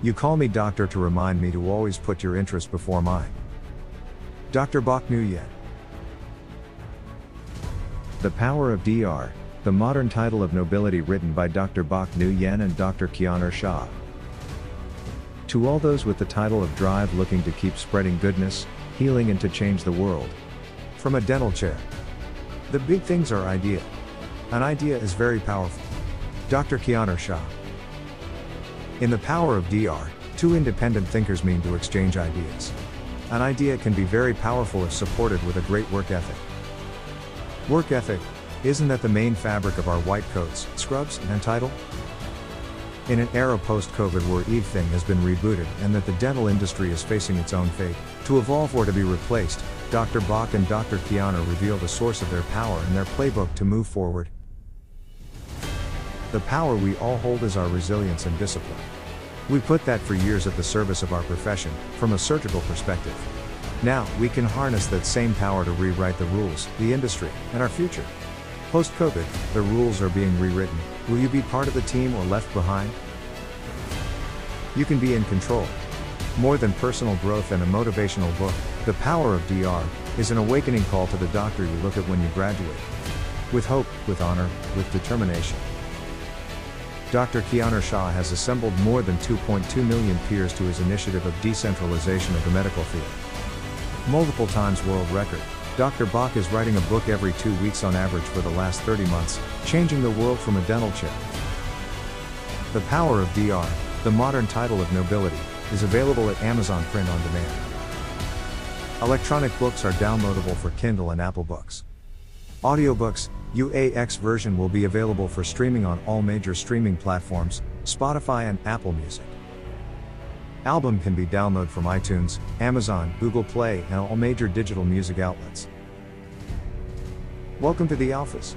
You call me doctor to remind me to always put your interest before mine. Dr. Bak Nguyen. The Power of DR, the modern title of nobility written by Dr. Bak Nguyen and Dr. Kianor Shah. To all those with the title of Drive looking to keep spreading goodness, healing and to change the world. From a dental chair. The big things are idea. An idea is very powerful. Dr. Kianor Shah. In The Power of DR, two independent thinkers mean to exchange ideas. An idea can be very powerful if supported with a great work ethic. Work ethic, isn't that the main fabric of our white coats, scrubs, and title? In an era post COVID where everything has been rebooted and that the dental industry is facing its own fate, to evolve or to be replaced, Dr. Bak and Dr. Kianor reveal the source of their power and their playbook to move forward. The power we all hold is our resilience and discipline. We put that for years at the service of our profession, from a surgical perspective. Now, we can harness that same power to rewrite the rules, the industry, and our future. Post COVID, the rules are being rewritten. Will you be part of the team or left behind? You can be in control. More than personal growth and a motivational book, The Power of DR is an awakening call to the doctor you look at when you graduate. With hope, with honor, with determination. Dr. Kianor Shah has assembled more than 2.2 million peers to his initiative of decentralization of the medical field. Multiple times world record, Dr. Bak is writing a book every two weeks on average for the last 30 months, changing the world from a dental chair. The Power of DR, the modern title of nobility, is available at Amazon Print on Demand. Electronic books are downloadable for Kindle and Apple Books. Audiobooks, UAX version will be available for streaming on all major streaming platforms, Spotify and Apple Music. Album can be downloaded from iTunes, Amazon, Google Play, and all major digital music outlets. Welcome to the Alphas.